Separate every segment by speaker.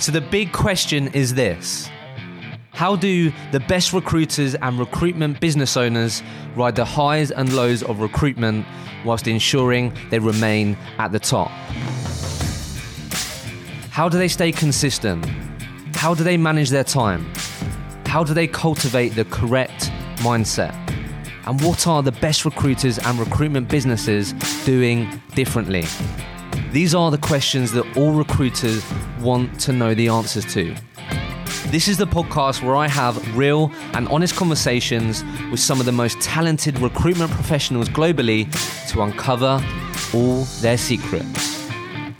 Speaker 1: So the big question is this How do the best recruiters and recruitment business owners ride the highs and lows of recruitment whilst ensuring they remain at the top? How do they stay consistent? How do they manage their time? How do they cultivate the correct mindset? And what are the best recruiters and recruitment businesses doing differently? These are the questions that all recruiters want to know the answers to. This is the podcast where I have real and honest conversations with some of the most talented recruitment professionals globally to uncover all their secrets.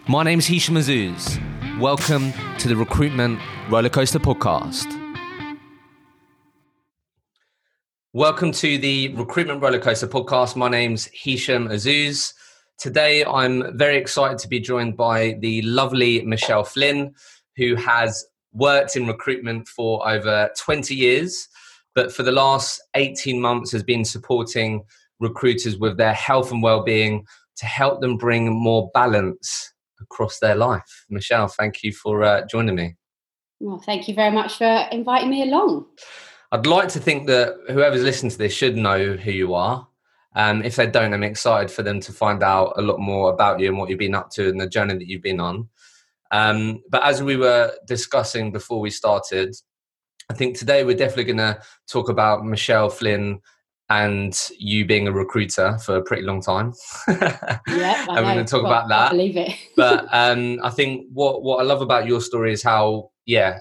Speaker 1: My name is Hisham Azuz. Welcome to the Recruitment Rollercoaster Podcast. Welcome to the Recruitment Rollercoaster Podcast. My name's Hisham Azuz. Today, I'm very excited to be joined by the lovely Michelle Flynn, who has worked in recruitment for over 20 years, but for the last 18 months has been supporting recruiters with their health and well-being to help them bring more balance across their life. Michelle, thank you for uh, joining me.
Speaker 2: Well, thank you very much for inviting me along.
Speaker 1: I'd like to think that whoever's listening to this should know who you are. Um, if they don't, I'm excited for them to find out a lot more about you and what you've been up to and the journey that you've been on. Um, but as we were discussing before we started, I think today we're definitely going to talk about Michelle Flynn and you being a recruiter for a pretty long time.
Speaker 2: yeah,
Speaker 1: and we're going to talk well, about that.
Speaker 2: I believe it.
Speaker 1: but um, I think what what I love about your story is how yeah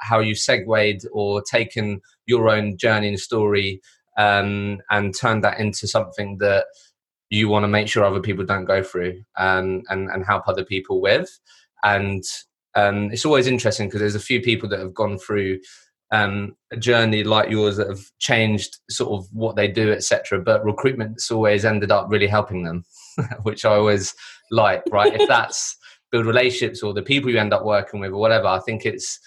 Speaker 1: how you segued or taken your own journey and story um, and turn that into something that you want to make sure other people don't go through um, and, and help other people with. And um, it's always interesting because there's a few people that have gone through um, a journey like yours that have changed sort of what they do, etc. But recruitment's always ended up really helping them, which I always like. Right, if that's build relationships or the people you end up working with or whatever, I think it's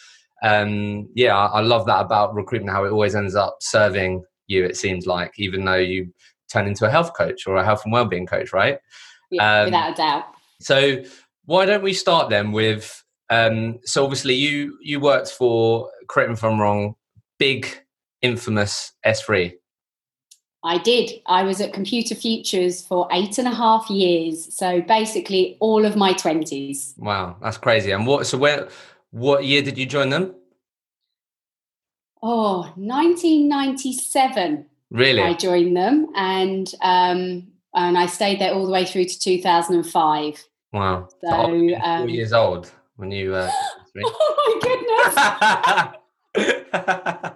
Speaker 1: um, yeah, I, I love that about recruitment. How it always ends up serving you it seems like even though you turn into a health coach or a health and well-being coach right
Speaker 2: yeah, um, without a doubt
Speaker 1: so why don't we start then with um, so obviously you you worked for correct me if i'm wrong big infamous SThree
Speaker 2: I did. I was at Computer Futures for eight and a half years. So basically all of my twenties.
Speaker 1: Wow, that's crazy. And what so where what year did you join them?
Speaker 2: Oh 1997
Speaker 1: really?
Speaker 2: I joined them and um and i stayed there all the way through to 2005
Speaker 1: wow. So, um, four years old when you uh,
Speaker 2: oh my goodness.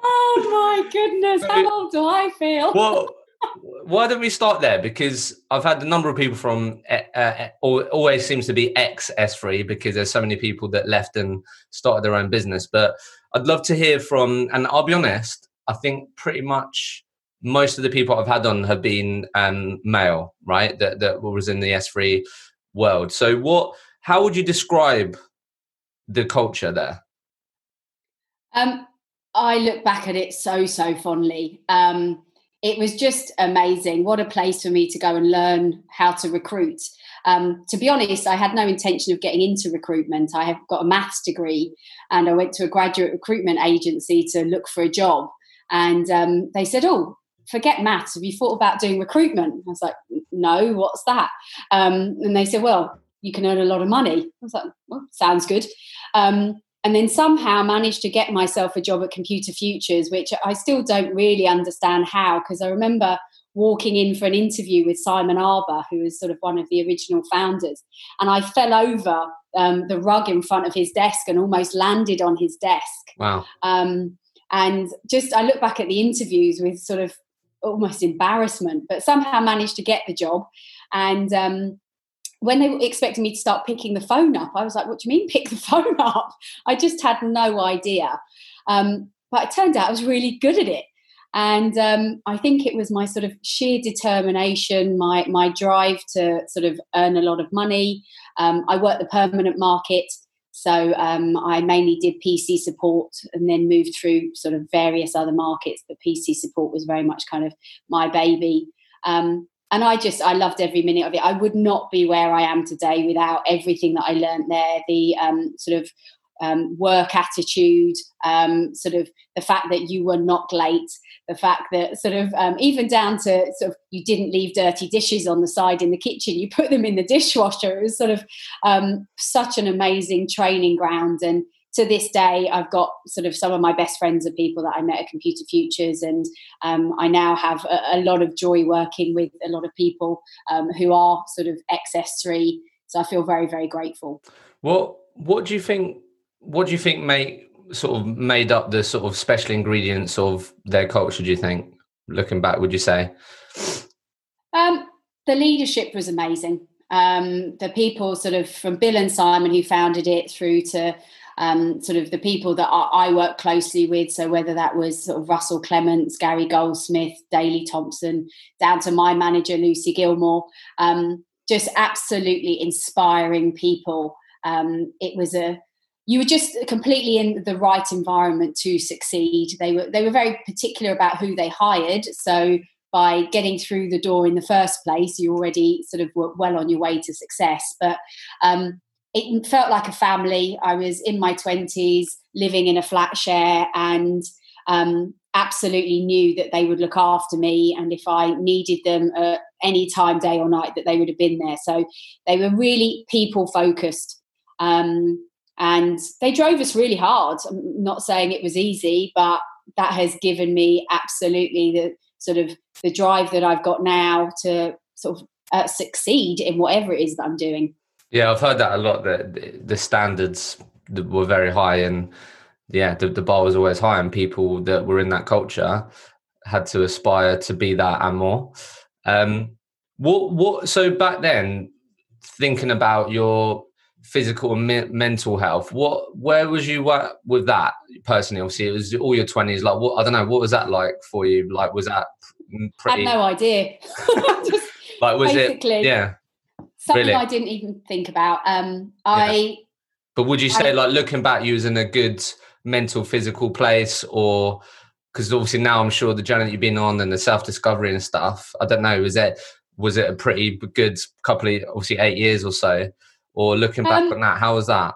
Speaker 2: Oh my goodness. How old do i feel?
Speaker 1: Well why don't we start there? Because I've had a number of people from uh, always seems to be ex SThree because there's so many people that left and started their own business. But I'd love to hear from, and I'll be honest, I think pretty much most of the people I've had on have been um, male, right? That that was in the SThree world. So, what? How would you describe the culture there?
Speaker 2: Um, I look back at it so so fondly. Um, it was just amazing. What a place for me to go and learn how to recruit. Um, to be honest, I had no intention of getting into recruitment. I have got a maths degree and I went to a graduate recruitment agency to look for a job. And um, they said, Oh, forget maths. Have you thought about doing recruitment? I was like, No, what's that? Um, and they said, Well, you can earn a lot of money. I was like, Well, sounds good. And then somehow managed to get myself a job at Computer Futures, which I still don't really understand how, because I remember walking in for an interview with Simon Arber, who was sort of one of the original founders, and I fell over um, the rug in front of his desk and almost landed on his desk.
Speaker 1: Wow.
Speaker 2: Um, and just I look back at the interviews with sort of almost embarrassment, but somehow managed to get the job. And um, when they were expecting me to start picking the phone up, I was like, what do you mean pick the phone up? I just had no idea. Um, but it turned out I was really good at it. And um, I think it was my sort of sheer determination, my, my drive to sort of earn a lot of money. Um, I worked the permanent market. So um, I mainly did PC support and then moved through sort of various other markets. But PC support was very much kind of my baby. Um, and I just I loved every minute of it. I would not be where I am today without everything that I learned there. The um, sort of um, work attitude, um, sort of the fact that you were not late, the fact that sort of um, even down to sort of you didn't leave dirty dishes on the side in the kitchen, you put them in the dishwasher. It was sort of um, such an amazing training ground. And to this day, I've got sort of some of my best friends are people that I met at Computer Futures, and um, I now have a, a, lot of joy working with a lot of people um, who are sort of XS3. So I feel very, very grateful.
Speaker 1: What What do you think? What do you think make sort of made up the sort of special ingredients of their culture? Do you think, looking back, would you say?
Speaker 2: Um, the leadership was amazing. Um, the people, sort of from Bill and Simon, who founded it, through to um, sort of the people that I, I work closely with. So whether that was sort of Russell Clements, Gary Goldsmith, Daley Thompson, down to my manager Lucy Gilmore, um, just absolutely inspiring people. Um, it was a you were just completely in the right environment to succeed. They were they were very particular about who they hired. So by getting through the door in the first place, you already sort of were well on your way to success. But um, it felt like a family. I was in my 20s, living in a flat share, and um, absolutely knew that they would look after me. And if I needed them at any time, day or night, that they would have been there. So they were really people focused. Um, and they drove us really hard. I'm not saying it was easy, but that has given me absolutely the sort of the drive that I've got now to sort of uh, succeed in whatever it is that I'm doing.
Speaker 1: Yeah, I've heard that a lot. That the standards were very high, and yeah, the, the bar was always high, and people that were in that culture had to aspire to be that and more. Um, what what? So back then, thinking about your physical and me- mental health, what where was you at with that personally? Obviously, it was all your twenties. Like, what I don't know, what was that like for you? Like, was that
Speaker 2: pretty? I had no idea.
Speaker 1: like, was it? Yeah
Speaker 2: something really? I didn't even think about. Um, I. Yeah.
Speaker 1: But would you say, I, like, looking back, you was in a good mental, physical place, or because obviously now I'm sure the journey that you've been on and the self discovery and stuff. I don't know. Was it was it a pretty good couple of obviously eight years or so, or looking back um, on that, how was that?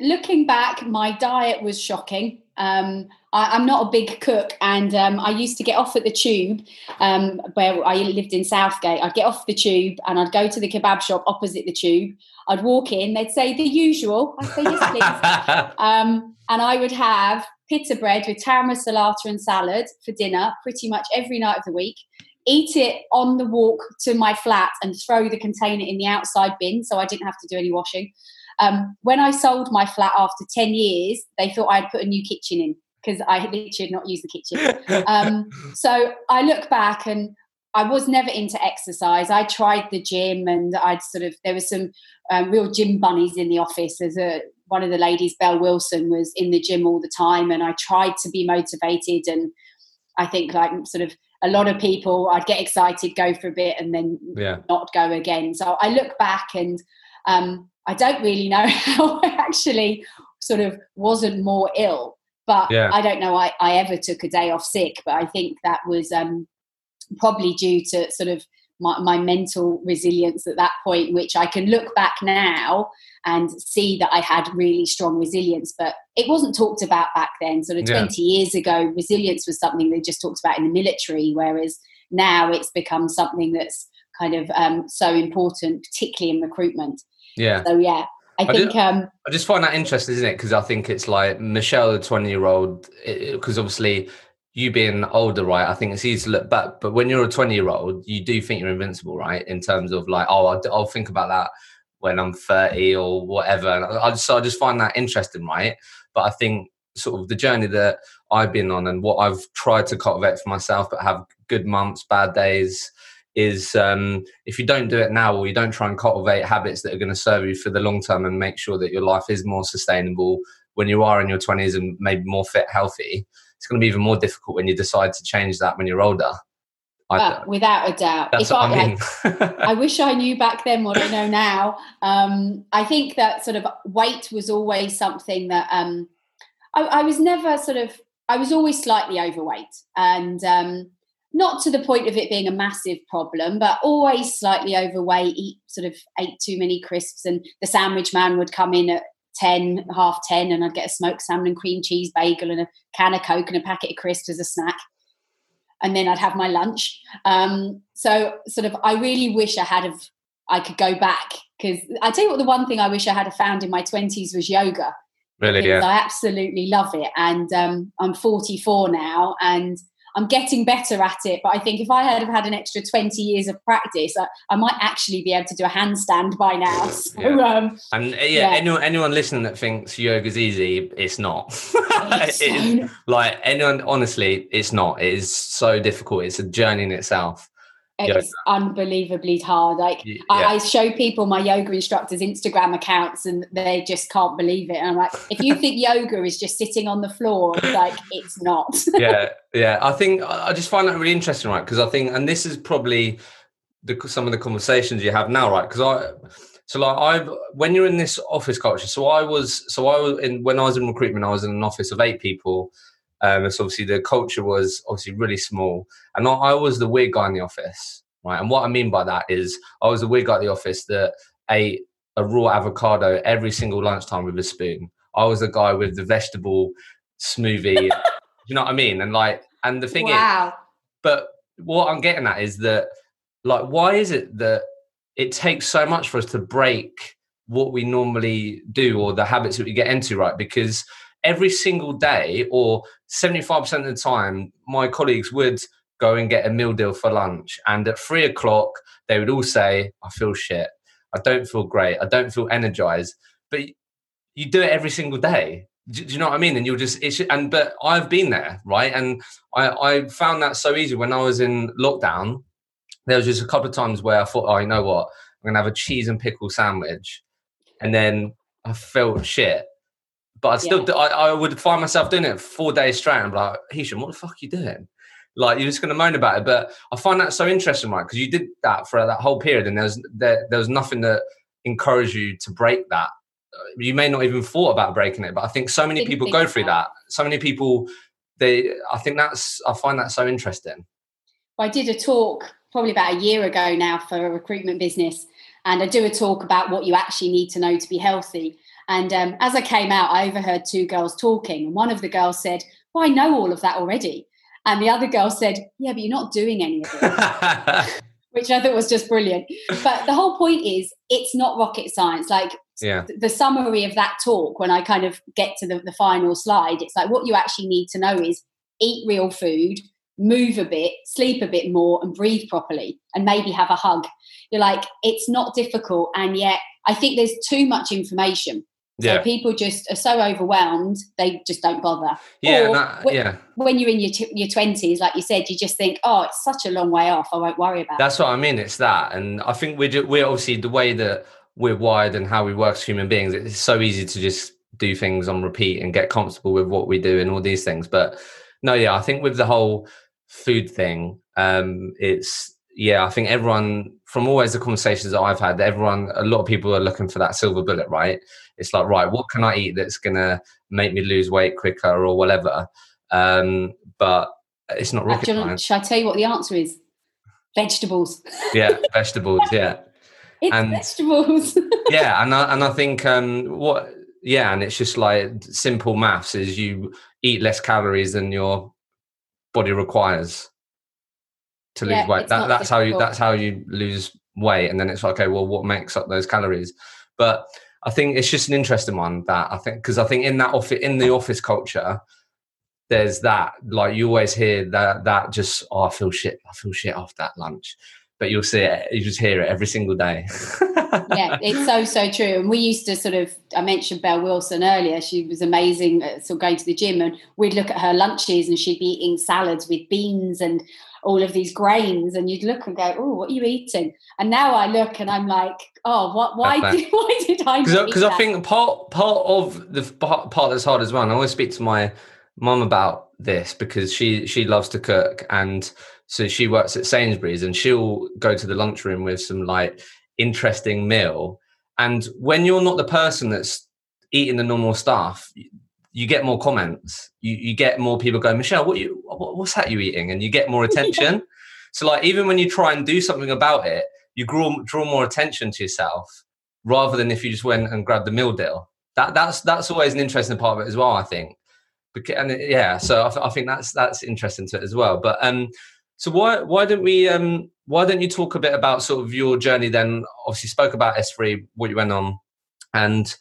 Speaker 2: Looking back, my diet was shocking. Um, I, am not a big cook, and um, I used to get off at the tube um, where I lived in Southgate. I'd get off the tube and I'd go to the kebab shop opposite the tube. I'd walk in, they'd say the usual. I'd say yes, please. um, and I would have pita bread with tarama salata and salad for dinner pretty much every night of the week. Eat it on the walk to my flat and throw the container in the outside bin so I didn't have to do any washing. Um, when I sold my flat after 10 years, they thought I'd put a new kitchen in because I literally had not used the kitchen. Um, so I look back and I was never into exercise. I tried the gym and I'd sort of, there was some um, real gym bunnies in the office. There's a, one of the ladies, Belle Wilson, was in the gym all the time and I tried to be motivated. And I think, like, sort of, a lot of people, I'd get excited, go for a bit, and then yeah. not go again. So I look back and um, I don't really know how I actually sort of wasn't more ill. But yeah. I don't know I, I ever took a day off sick, but I think that was um, probably due to sort of my, my, mental resilience at that point, which I can look back now and see that I had really strong resilience. But it wasn't talked about back then. Sort of yeah. 20 years ago, resilience was something they just talked about in the military, whereas now it's become something that's kind of um, so important, particularly in recruitment.
Speaker 1: Yeah.
Speaker 2: So, yeah, I, I think.
Speaker 1: Just, um, I just find that interesting, isn't it? Because I think it's like Michelle, the twenty-year-old, because obviously you being older, right? I think it's easy to look back, but when you're a twenty-year-old, you do think you're invincible, right? In terms of like, oh, I'll, I'll think about that when I'm thirty or whatever. And I just, I just find that interesting, right? But I think sort of the journey that I've been on and what I've tried to cultivate for myself, but have good months, bad days is um, if you don't do it now or you don't try and cultivate habits that are going to serve you for the long term and make sure that your life is more sustainable when you are in your 20s and maybe more fit healthy it's going to be even more difficult when you decide to change that when you're older.
Speaker 2: Uh, without a doubt.
Speaker 1: That's if what I, mean.
Speaker 2: I, I, wish i knew back then what i know now. Um, i think that sort of weight was always something that um, I, I, was never sort of i was always slightly overweight and um, not to the point of it being a massive problem, but always slightly overweight, eat sort of ate too many crisps, and the sandwich man would come in at 10, half 10, and I'd get a smoked salmon and cream cheese bagel and a can of Coke and a packet of crisps as a snack. And then I'd have my lunch. Um, so, sort of, I really wish I had of I could go back because I tell you what, the one thing I wish I had found in my twenties was yoga.
Speaker 1: Really, yeah.
Speaker 2: I absolutely love it, and um, I'm 44 now, and I'm getting better at it. But I think if I had have had an extra 20 years of practice, I, I might actually be able to do a handstand by now. So,
Speaker 1: Yeah.
Speaker 2: um,
Speaker 1: And uh, yeah,
Speaker 2: Yeah.
Speaker 1: anyone anyone listening that thinks yoga's easy, it's not.
Speaker 2: it's
Speaker 1: it is, like anyone, honestly, it's not. It is so difficult. It's a journey in itself.
Speaker 2: It's unbelievably hard. Like
Speaker 1: yeah.
Speaker 2: I show people my yoga instructors' Instagram accounts, and they just can't believe it. And I'm like, if you think yoga is just sitting on the floor, like it's not.
Speaker 1: yeah, yeah. I think I I just find that really interesting, right? Because I think, and this is probably the some of the conversations you have now, right? Because I, so like I've when you're in this office culture. So I was, so I was in when I was in recruitment, I was in an office of eight people. Um, so obviously the culture was obviously really small, and I, I was the weird guy in the office, right? And what I mean by that is I was the weird guy at the office that ate a raw avocado every single lunchtime with a spoon. I was the guy with the vegetable smoothie. you know what I mean? And like, and the thing is, but what I'm getting at is that, like, why is it that it takes so much for us to break what we normally do or the habits that we get into, right? Because every single day or 75% of the time, my colleagues would go and get a meal deal for lunch. And at three o'clock, they would all say, I feel shit. I don't feel great. I don't feel energized. But you do it every single day. Do, you know what I mean? And you'll just, it's, and, but I've been there, right? And I, I found that so easy when I was in lockdown. There was just a couple of times where I thought, oh, you know what? I'm gonna have a cheese and pickle sandwich, and then I felt shit. But I still,
Speaker 2: Yeah.
Speaker 1: I, I would find myself doing it four days straight. And I'm like, Hisham, what the fuck are you doing? Like you're just gonna moan about it. But I find that so interesting, right? Because you did that for that whole period, and there's there, there was nothing that encouraged you to break that. You may not even thought about breaking it, but I think so many
Speaker 2: Didn't
Speaker 1: people
Speaker 2: think
Speaker 1: go through that. So many people, they. I think that's. I find that so interesting.
Speaker 2: I did a talk probably about a year ago now for a recruitment business, and I do a talk about what you actually need to know to be healthy. And um, as I came out, I overheard two girls talking, and one of the girls said, "Well, I know all of that already," and the other girl said, "Yeah, but you're not doing any of it," which I thought was just brilliant. But the whole point is, it's not rocket science. Like
Speaker 1: yeah,
Speaker 2: the summary of that talk, when I kind of get to the, the final slide, it's like what you actually need to know is eat real food, move a bit, sleep a bit more, and breathe properly, and maybe have a hug. You're like, it's not difficult, and yet I think there's too much information. So
Speaker 1: yeah,
Speaker 2: people just are so overwhelmed, they just don't bother.
Speaker 1: yeah, that- yeah.
Speaker 2: When you're in your t- your twenties, like you said, you just think, oh, it's such a long way off. I won't worry about. it.
Speaker 1: That's what I mean. It's that, and I think we're ju- we're obviously the way that we're wired and how we work as human beings. It's so easy to just do things on repeat and get comfortable with what we do and all these things. But no, yeah, I think with the whole food thing, um, it's yeah. I think everyone from always the conversations that I've had, everyone, a lot of people are looking for that silver bullet, right? It's like, right, what can I eat that's gonna make me lose weight quicker or whatever? Um, but it's not rocket science.
Speaker 2: should I tell you what the answer is? Vegetables.
Speaker 1: Yeah, vegetables. Yeah.
Speaker 2: It's
Speaker 1: And-
Speaker 2: vegetables.
Speaker 1: yeah and I, and I think um what yeah and it's just like simple maths is you eat less calories than your body requires to
Speaker 2: Yeah,
Speaker 1: lose weight that, that's how you that's how you lose weight and then it's like okay well what makes up those calories but i think it's just an interesting one that i think because i think in that office in the office culture there's that like you always hear that that just oh i feel shit i feel shit after that lunch but you'll see it you just hear it every single day
Speaker 2: yeah, it's so so true. And we used to sort of I mentioned Belle Wilson earlier. She was amazing at sort of going to the gym, and we'd look at her lunches, and she'd be eating salads with beans and all of these grains, and you'd look and go, "Oh, what are you eating?" And now I look and I'm like, "Oh, what? Why did why did I?"
Speaker 1: because I think part part of the part, part that's hard as well. And I always speak to my mum about this because she she loves to cook, and so she works at Sainsbury's, and she'll go to the lunchroom with some like interesting meal. And when you're not the person that's eating the normal stuff, you, get more comments. You you get more people going, Michelle, what you what, what's that you eating? And you get more attention. So like even when you try and do something about it, you draw draw more attention to yourself rather than if you just went and grabbed the meal deal. that that's that's always an interesting part of it as well. I think, and yeah, so I, I think that's that's interesting to it as well. But um, so why why don't we um why don't you talk a bit about sort of your journey then? Obviously, spoke about SThree, what you went on, and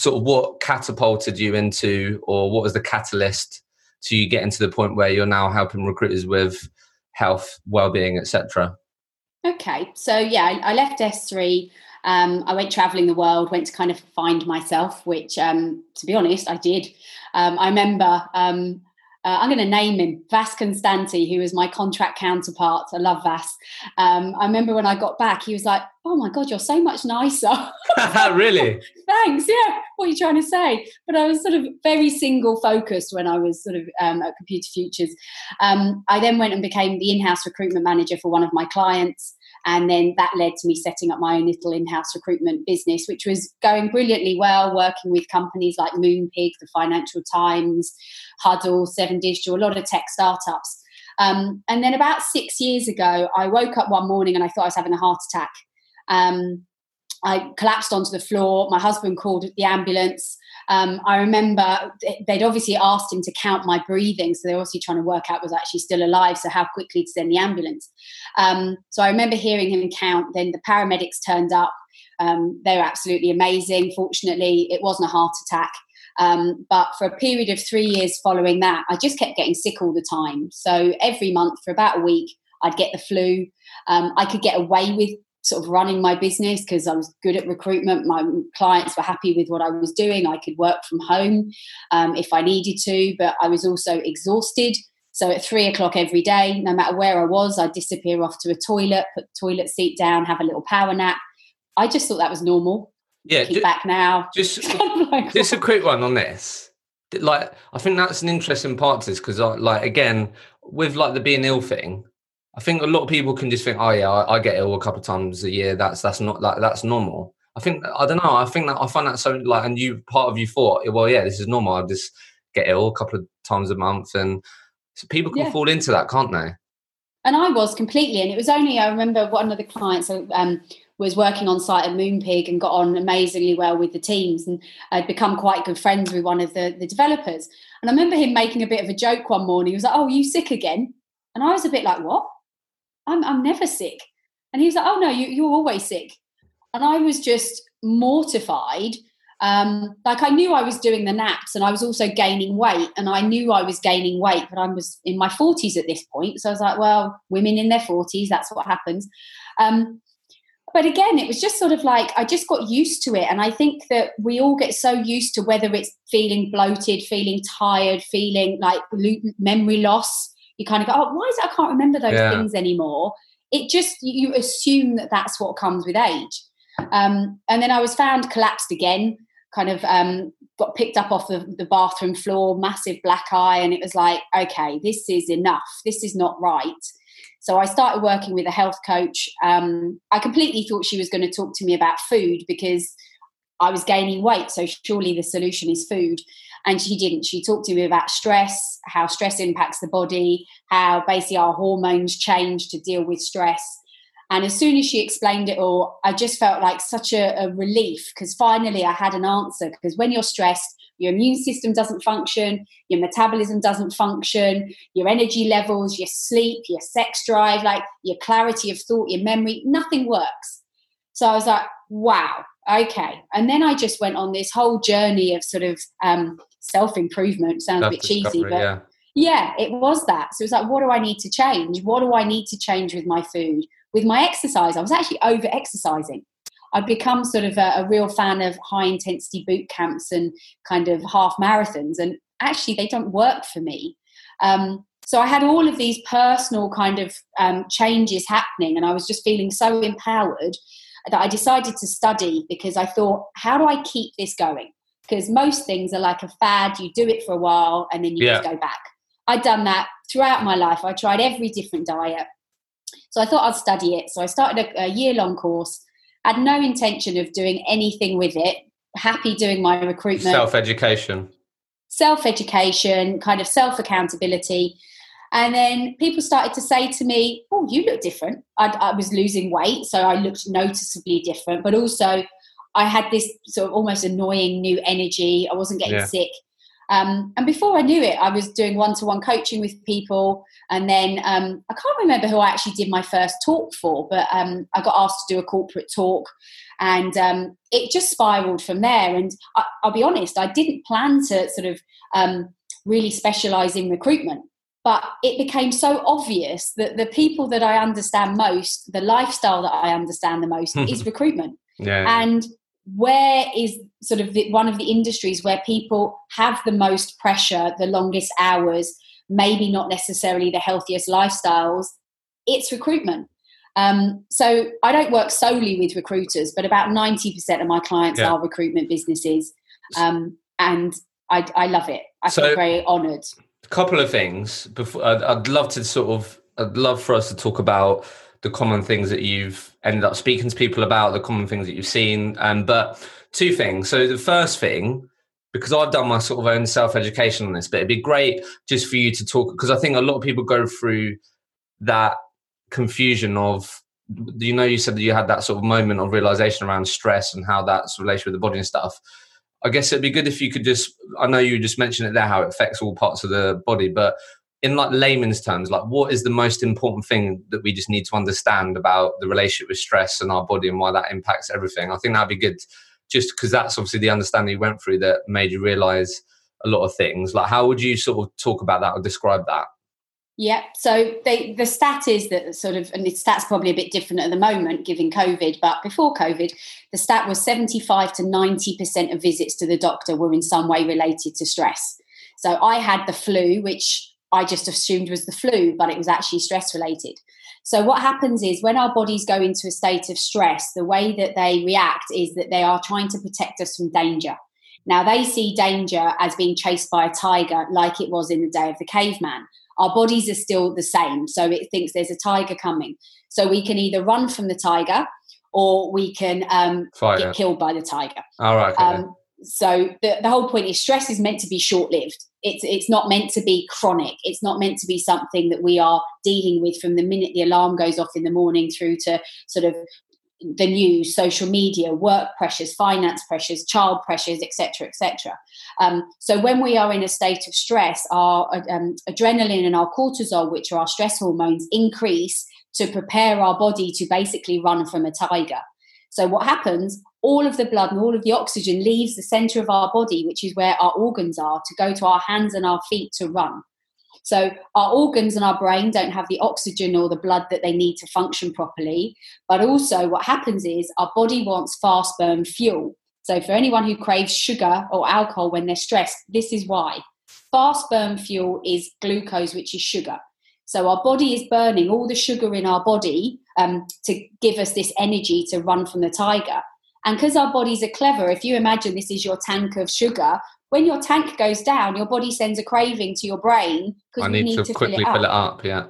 Speaker 1: sort of what catapulted you into, or what was the catalyst to you getting to the point where you're now helping recruiters with health, well-being, etc.
Speaker 2: Okay, so yeah, I, left SThree. Um, I went traveling the world, went to kind of find myself, which, um, to be honest, I did. Um, I remember um, uh, I'm going to name him, Vas Constanti, who was my contract counterpart. I love Vas. Um, I remember when I got back, he was like, "Oh my god, you're so much nicer."
Speaker 1: really?
Speaker 2: Thanks. Yeah. What are you trying to say? But I was sort of very single focused when I was sort of um, at Computer Futures. Um, I then went and became the in-house recruitment manager for one of my clients. And then that led to me setting up my own little in house recruitment business, which was going brilliantly well, working with companies like Moonpig, the Financial Times, Huddle, Seven Digital, a lot of tech startups. Um, and then about six years ago, I woke up one morning and I thought I was having a heart attack. Um, I collapsed onto the floor. My husband called the ambulance. Um, I remember they'd obviously asked him to count my breathing, so they're obviously trying to work out was actually still alive, so how quickly to send the ambulance. Um, so I remember hearing him count. Then the paramedics turned up. Um, they were absolutely amazing. Fortunately, it wasn't a heart attack. Um, but for a period of three years following that, I just kept getting sick all the time. So every month for about a week, I'd get the flu. Um, I could get away with sort of running my business because I was good at recruitment. My clients were happy with what I was doing. I could work from home um, if I needed to, but I was also exhausted. So at three o'clock every day, no matter where I was, I'd disappear off to a toilet, put the toilet seat down, have a little power nap. I just thought that was normal.
Speaker 1: Yeah,
Speaker 2: just, back now.
Speaker 1: Just, just a quick one on this. Like, I think that's an interesting part to this because, like, again, with like the being ill thing, I think a lot of people can just think, oh yeah, I, I get ill a couple of times a year. That's that's not like that's normal. I think I don't know. I think that I find that so like, and you part of you thought, well, yeah, this is normal. I just get ill a couple of times a month, and so people can yeah. fall into that, can't they?
Speaker 2: And I was completely, and it was only I remember one of the clients um, was working on site at Moonpig and got on amazingly well with the teams, and I'd become quite good friends with one of the the developers. And I remember him making a bit of a joke one morning. He was like, "Oh, you sick again?" And I was a bit like, "What?" I'm, I'm never sick. And he was like, oh no, you, you're always sick. And I was just mortified. Um, like I knew I was doing the naps and I was also gaining weight and I knew I was gaining weight, but I was in my 40s at this point. So I was like, well, women in their 40s, that's what happens. Um, but again, it was just sort of like I just got used to it. And I think that we all get so used to whether it's feeling bloated, feeling tired, feeling like memory loss you kind of go, oh, why is it I can't remember those yeah. things anymore? It just, you assume that that's what comes with age. Um, and then I was found collapsed again, kind of um, got picked up off the, the bathroom floor, massive black eye. And it was like, okay, this is enough. This is not right. So I started working with a health coach. Um, I completely thought she was going to talk to me about food because I was gaining weight. So surely the solution is food and she didn't. She talked to me about stress, how stress impacts the body, how basically our hormones change to deal with stress. And as soon as she explained it all, I just felt like such a, a relief because finally I had an answer. Because when you're stressed, your immune system doesn't function, your metabolism doesn't function, your energy levels, your sleep, your sex drive, like your clarity of thought, your memory, nothing works. So I was like, wow, okay. And then I just went on this whole journey of sort of um, self improvement. Sounds a bit cheesy, but yeah. yeah, it was that. So it was like, what do I need to change? What do I need to change with my food? With my exercise, I was actually over exercising. I'd become sort of a, a real fan of high intensity boot camps and kind of half marathons, and actually, they don't work for me. Um, so I had all of these personal kind of um, changes happening, and I was just feeling so empowered that I decided to study because I thought, how do I keep this going? because most things are like a fad. You do it for a while and then you yeah. just go back. I'd done that throughout my life. I tried every different diet. So I thought I'd study it. So I started a, a year long course, had no intention of doing anything with it, happy doing my recruitment.
Speaker 1: Self education.
Speaker 2: Self education, kind of self accountability. And then people started to say to me, Oh, you look different. I'd, I was losing weight, so I looked noticeably different, but also I had this sort of almost annoying new energy. I wasn't getting yeah. sick. Um, and before I knew it, I was doing one to one coaching with people. And then um, I can't remember who I actually did my first talk for, but um, I got asked to do a corporate talk. And um, it just spiraled from there. And I, will be honest, I didn't plan to sort of um, really specialize in recruitment. But it became so obvious that the people that I understand most, the lifestyle that I understand the most, is recruitment.
Speaker 1: Yeah.
Speaker 2: And where is sort of the, one of the industries where people have the most pressure, the longest hours, maybe not necessarily the healthiest lifestyles? It's recruitment. Um, so I don't work solely with recruiters, but about 90% of my clients yeah. are recruitment businesses. Um, and I, I, love it. I so, feel very honored.
Speaker 1: Couple of things. Before, I'd, I'd love to sort of, I'd love for us to talk about the common things that you've ended up speaking to people about, the common things that you've seen. Um, but two things. So the first thing, because I've done my sort of own self education on this, but it'd be great just for you to talk because I think a lot of people go through that confusion of you know you said that you had that sort of moment of realization around stress and how that's related with the body and stuff i guess it'd be good if you could just i know you just mentioned it there how it affects all parts of the body but in like layman's terms, like what is the most important thing that we just need to understand about the relationship with stress and our body and why that impacts everything? I think that'd be good, just because that's obviously the understanding you went through that made you realize a lot of things. Like, how would you sort of talk about that or describe that?
Speaker 2: Yeah, so they, the stat is that sort of, and the stat's probably a bit different at the moment given COVID, but before COVID, the stat was 75 to 90% of visits to the doctor were in some way related to stress. So I had the flu, which I just assumed was the flu, but it was actually stress related. So, what happens is when our bodies go into a state of stress, the way that they react is that they are trying to protect us from danger. Now, they see danger as being chased by a tiger, like it was in the day of the caveman. Our bodies are still the same. So, it thinks there's a tiger coming. So, we can either run from the tiger or we can um, get killed by the tiger.
Speaker 1: All right. Okay. Um,
Speaker 2: so the, the whole point is stress is meant to be short lived. It's it's not meant to be chronic. It's not meant to be something that we are dealing with from the minute the alarm goes off in the morning through to sort of the news, social media, work pressures, finance pressures, child pressures, etc., etc. Um, so when we are in a state of stress, our um, adrenaline and our cortisol, which are our stress hormones, increase to prepare our body to basically run from a tiger. So what happens? All of the blood and all of the oxygen leaves the center of our body, which is where our organs are, to go to our hands and our feet to run. So our organs and our brain don't have the oxygen or the blood that they need to function properly. But also, what happens is our body wants fast burn fuel. So for anyone who craves sugar or alcohol when they're stressed, this is why. Fast burn fuel is glucose, which is sugar. So our body is burning all the sugar in our body um, to give us this energy to run from the tiger. And because our bodies are clever, if you imagine this is your tank of sugar, when your tank goes down, your body sends a craving to your brain
Speaker 1: because you need, need to, to, quickly fill it, fill it up. Yeah.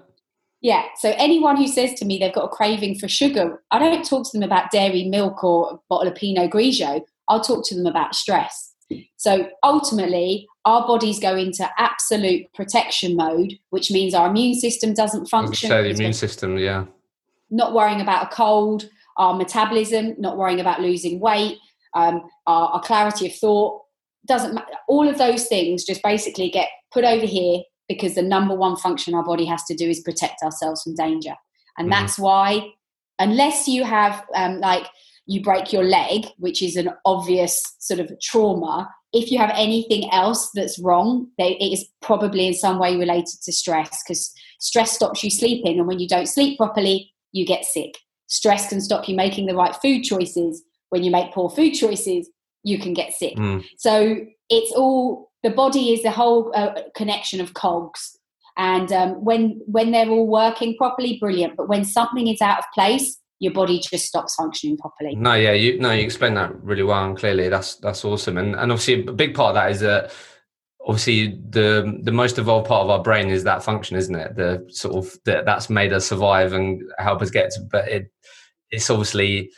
Speaker 2: Yeah. So anyone who says to me they've got a craving for sugar, I don't talk to them about dairy milk or a bottle of Pinot Grigio. I'll talk to them about stress. So ultimately, our bodies go into absolute protection mode, which means our immune system doesn't function.
Speaker 1: Say the immune system, yeah
Speaker 2: not worrying about a cold, our metabolism, not worrying about losing weight, um, our, our clarity of thought. Doesn't matter. All of those things just basically get put over here because the number one function our body has to do is protect ourselves from danger. And mm that's why, unless you have um, like you break your leg, which is an obvious sort of trauma, if you have anything else that's wrong, they, it is probably in some way related to stress because stress stops you sleeping. And when you don't sleep properly, you get sick. Stress can stop you making the right food choices. When you make poor food choices, you can get sick. Mm. So it's all the body is the whole uh, connection of cogs. And um, when when they're all working properly, brilliant. But when something is out of place, your body just stops functioning properly.
Speaker 1: No, yeah, you no, you explain that really well and clearly. That's that's awesome. And and obviously a big part of that is that obviously the the most evolved part of our brain is that function isn't it the sort of that that's made us survive and help us get to but it it's obviously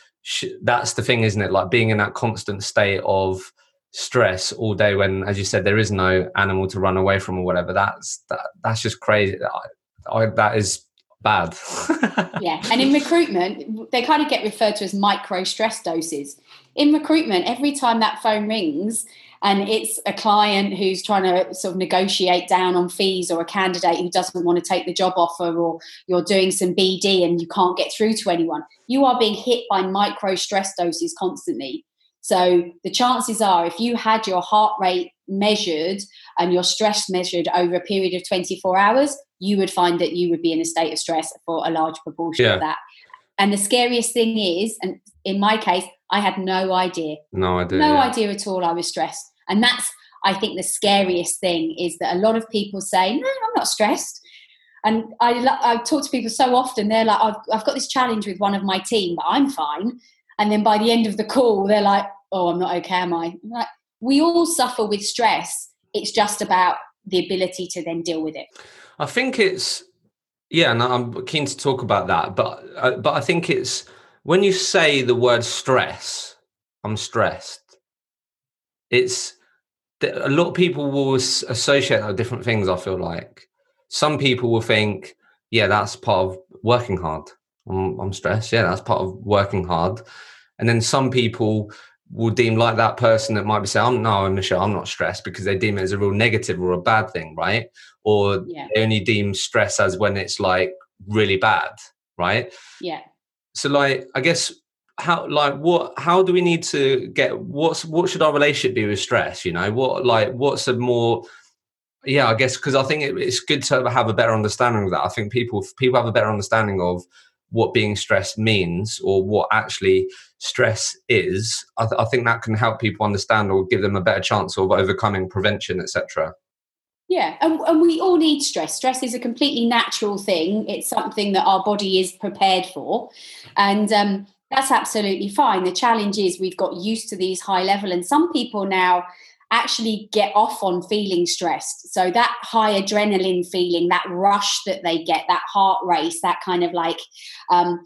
Speaker 1: that's the thing isn't it like being in that constant state of stress all day when as you said there is no animal to run away from or whatever that's that that's just crazy I, I, that is bad.
Speaker 2: yeah. And in recruitment, they kind of get referred to as micro stress doses. In recruitment, every time that phone rings, and it's a client who's trying to sort of negotiate down on fees or a candidate who doesn't want to take the job offer or you're doing some BD and you can't get through to anyone, you are being hit by micro stress doses constantly. So the chances are, if you had your heart rate measured and your stress measured over a period of 24 hours, you would find that you would be in a state of stress for a large proportion yeah. of that. And the scariest thing is, and in my case, I had no idea.
Speaker 1: No idea.
Speaker 2: No yeah. idea at all I was stressed. And that's, I think, the scariest thing is that a lot of people say, no, I'm not stressed. And I, I talk to people so often, they're like, I've, I've got this challenge with one of my team, but I'm fine. And then by the end of the call, they're like, oh, I'm not okay, am I? Like, we all suffer with stress. It's just about the ability to then deal with it.
Speaker 1: I think it's, yeah, and I'm keen to talk about that. But, uh, but I think it's when you say the word stress, I'm stressed it's a lot of people will associate with different things. I feel like some people will think, yeah, that's part of working hard. I'm, I'm stressed. Yeah, that's part of working hard. And then some people will deem like that person that might be saying, "I'm no, Michelle, I'm not stressed," because they deem it as a real negative or a bad thing, right? Or yeah. they only deem stress as when it's like really bad, right?
Speaker 2: Yeah.
Speaker 1: So, like, I guess how like what how do we need to get what's what should our relationship be with stress you know? What like what's a more yeah i guess because i think it, it's good to have a better understanding of that. I think people people have a better understanding of what being stressed means or what actually stress is. I, th- I think that can help people understand or give them a better chance of overcoming prevention etc
Speaker 2: yeah, and, and, we all need stress. Stress is a completely natural thing. It's something that our body is prepared for, and um, that's absolutely fine. The challenge is we've got used to these high level, and some people now actually get off on feeling stressed. So that high adrenaline feeling, that rush that they get, that heart race, that kind of like um,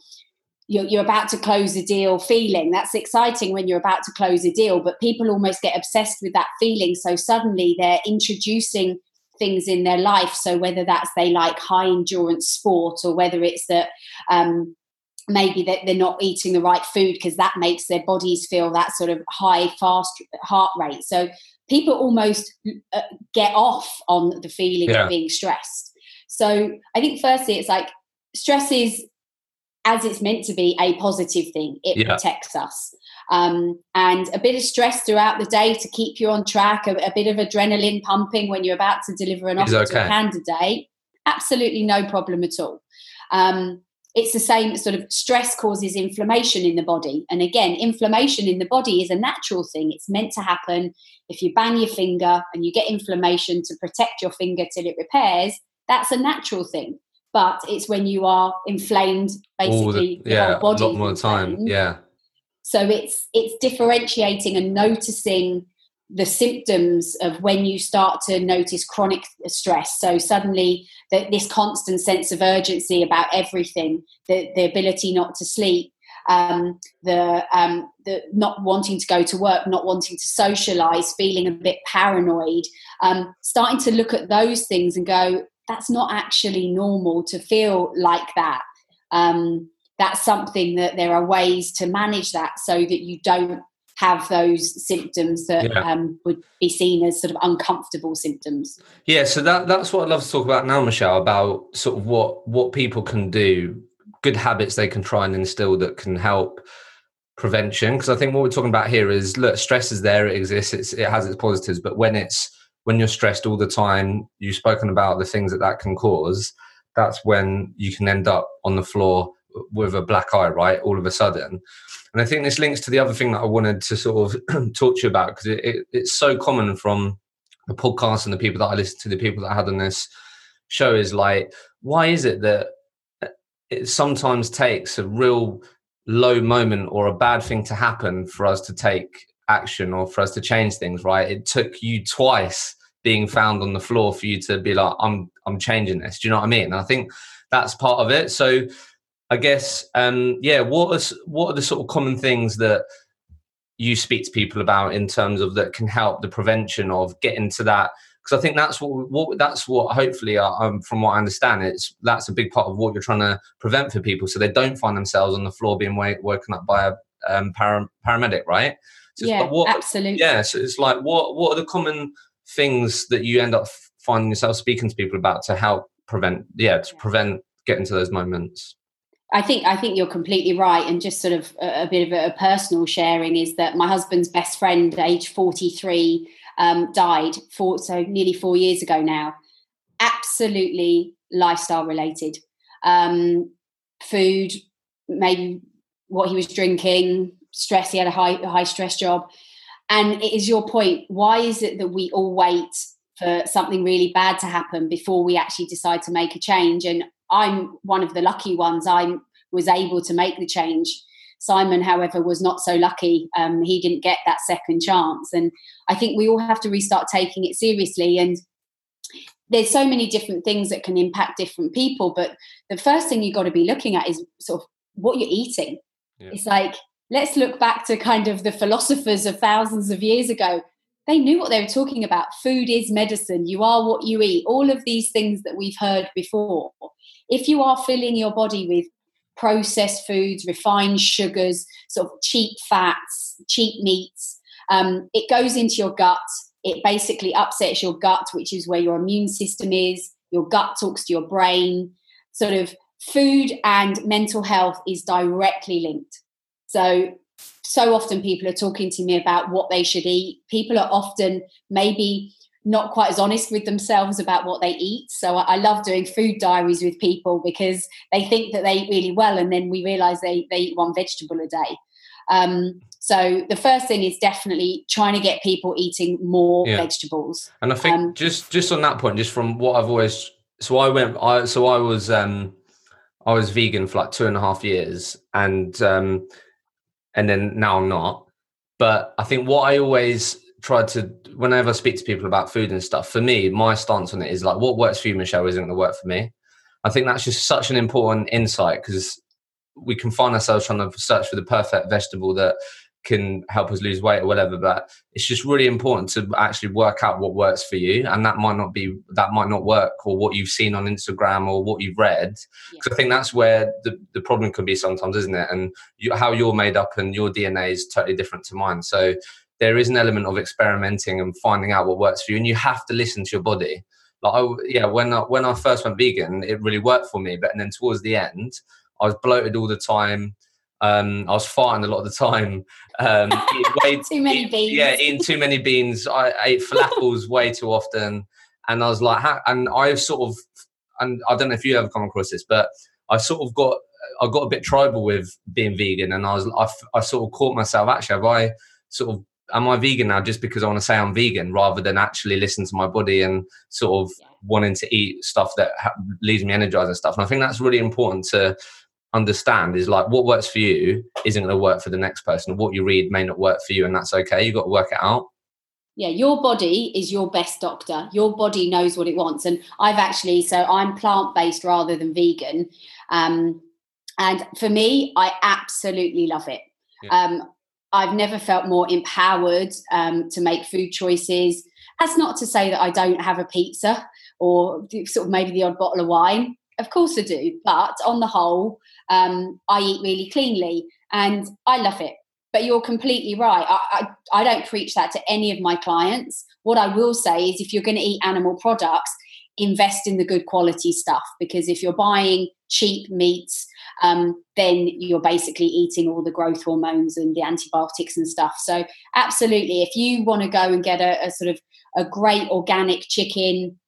Speaker 2: you're, you're about to close a deal feeling. That's exciting when you're about to close a deal, but people almost get obsessed with that feeling. So suddenly they're introducing things in their life. So whether that's they like high endurance sport or whether it's that um, maybe that they're not eating the right food because that makes their bodies feel that sort of high fast heart rate so people almost uh, get off on the feeling yeah. of being stressed so i think firstly it's like stress is as it's meant to be a positive thing it yeah. protects us um, and a bit of stress throughout the day to keep you on track a, a bit of adrenaline pumping when you're about to deliver an offer okay. to a candidate absolutely no problem at all um, it's the same sort of stress causes inflammation in the body. And again, inflammation in the body is a natural thing. It's meant to happen. If you bang your finger and you get inflammation to protect your finger till it repairs, that's a natural thing. But it's when you are inflamed, basically,
Speaker 1: the, yeah, a lot more time. Yeah.
Speaker 2: So it's it's differentiating and noticing the symptoms of when you start to notice chronic stress. So suddenly, the, this constant sense of urgency about everything, the, the ability not to sleep, um, the um, the not wanting to go to work, not wanting to socialize, feeling a bit paranoid, um, starting to look at those things and go, that's not actually normal to feel like that. Um, that's something that there are ways to manage that so that you don't have those symptoms that yeah. um, would be seen as sort of uncomfortable symptoms.
Speaker 1: Yeah, so that that's what I'd love to talk about now, Michelle, about sort of what what people can do, good habits they can try and instill that can help prevention. Because I think what we're talking about here is look, stress is there, it exists, it's, it has its positives, but when it's when you're stressed all the time, you've spoken about the things that that can cause. That's when you can end up on the floor with a black eye, right? All of a sudden. And I think this links to the other thing that I wanted to sort of talk to you about because it, it, it's so common from the podcast and the people that I listen to, the people that I had on this show is like, why is it that uh, it sometimes takes a real low moment or a bad thing to happen for us to take action or for us to change things, right? It took you twice being found on the floor for you to be like, I'm I'm changing this. Do you know what I mean? And I think that's part of it. So I guess, um, yeah. What is what are the sort of common things that you speak to people about in terms of that can help the prevention of getting to that? because I think that's what, what that's what hopefully uh, um, from what I understand it's that's a big part of what you're trying to prevent for people so they don't find themselves on the floor being w- woken up by a um, para- paramedic, right?
Speaker 2: So yeah, like what, absolutely.
Speaker 1: Yeah, so it's like what what are the common things that you end up finding yourself speaking to people about to help prevent yeah to prevent getting to those moments
Speaker 2: I think I think you're completely right, and just sort of a, a bit of a, a, personal sharing is that my husband's best friend, age 43, um, died four so nearly four years ago now. Absolutely lifestyle related, um, food, maybe what he was drinking, stress. He had a high high stress job, and it is your point. Why is it that we all wait for something really bad to happen before we actually decide to make a change? And I'm one of the lucky ones. I was able to make the change. Simon, however, was not so lucky. Um, he didn't get that second chance. And I think we all have to restart taking it seriously. And there's so many different things that can impact different people. But the first thing you've got to be looking at is sort of what you're eating. Yeah. It's like, let's look back to kind of the philosophers of thousands of years ago. They knew what they were talking about. Food is medicine. You are what you eat. All of these things that we've heard before. If you are filling your body with processed foods, refined sugars, sort of cheap fats, cheap meats, um, it goes into your gut. It basically upsets your gut, which is where your immune system is. Your gut talks to your brain. Sort of food and mental health is directly linked. So, so often people are talking to me about what they should eat. People are often maybe not quite as honest with themselves about what they eat. So I love doing food diaries with people because they think that they eat really well, and then we realize they, they eat one vegetable a day. Um, so the first thing is definitely trying to get people eating more yeah. vegetables.
Speaker 1: And I think um, just just on that point, just from what I've always so I went I so I was um I was vegan for like two and a half years and um and then now I'm not. But I think what I always try to whenever I speak to people about food and stuff, for me, my stance on it is like what works for you, Michelle, isn't going to work for me. I think that's just such an important insight because we can find ourselves trying to search for the perfect vegetable that can help us lose weight or whatever but it's just really important to actually work out what works for you and that might not be that might not work or what you've seen on instagram or what you've read because yeah. i think that's where the, the problem can be sometimes isn't it and you, how you're made up and your dna is totally different to mine so there is an element of experimenting and finding out what works for you and you have to listen to your body like I, yeah when I, when I first went vegan it really worked for me but and then towards the end I was bloated all the time um, I was farting a lot of the time. Um,
Speaker 2: way, too many eat, beans.
Speaker 1: Yeah, eating too many beans. I ate falafels way too often, and I was like, and I sort of, and I don't know if you ever come across this, but I sort of got, I got a bit tribal with being vegan, and I was, I, I sort of caught myself. Actually, have I sort of am I vegan now just because I want to say I'm vegan rather than actually listen to my body and sort of yeah. wanting to eat stuff that ha- leaves me energized and stuff. And I think that's really important to understand is like what works for you isn't going to work for the next person. What you read may not work for you, and that's okay. You've got to work it out.
Speaker 2: Yeah, your body is your best doctor. Your body knows what it wants. And I've actually, so I'm plant based rather than vegan. Um, and for me, I absolutely love it. Yeah. Um, I've never felt more empowered um, to make food choices. That's not to say that I don't have a pizza or sort of maybe the odd bottle of wine. Of course I do. But on the whole, um, I eat really cleanly and I love it. But you're completely right. I, I, I don't preach that to any of my clients. What I will say is if you're going to eat animal products, invest in the good quality stuff because if you're buying cheap meats, um, then you're basically eating all the growth hormones and the antibiotics and stuff. So, absolutely, if you want to go and get a, a, sort of a great organic chicken,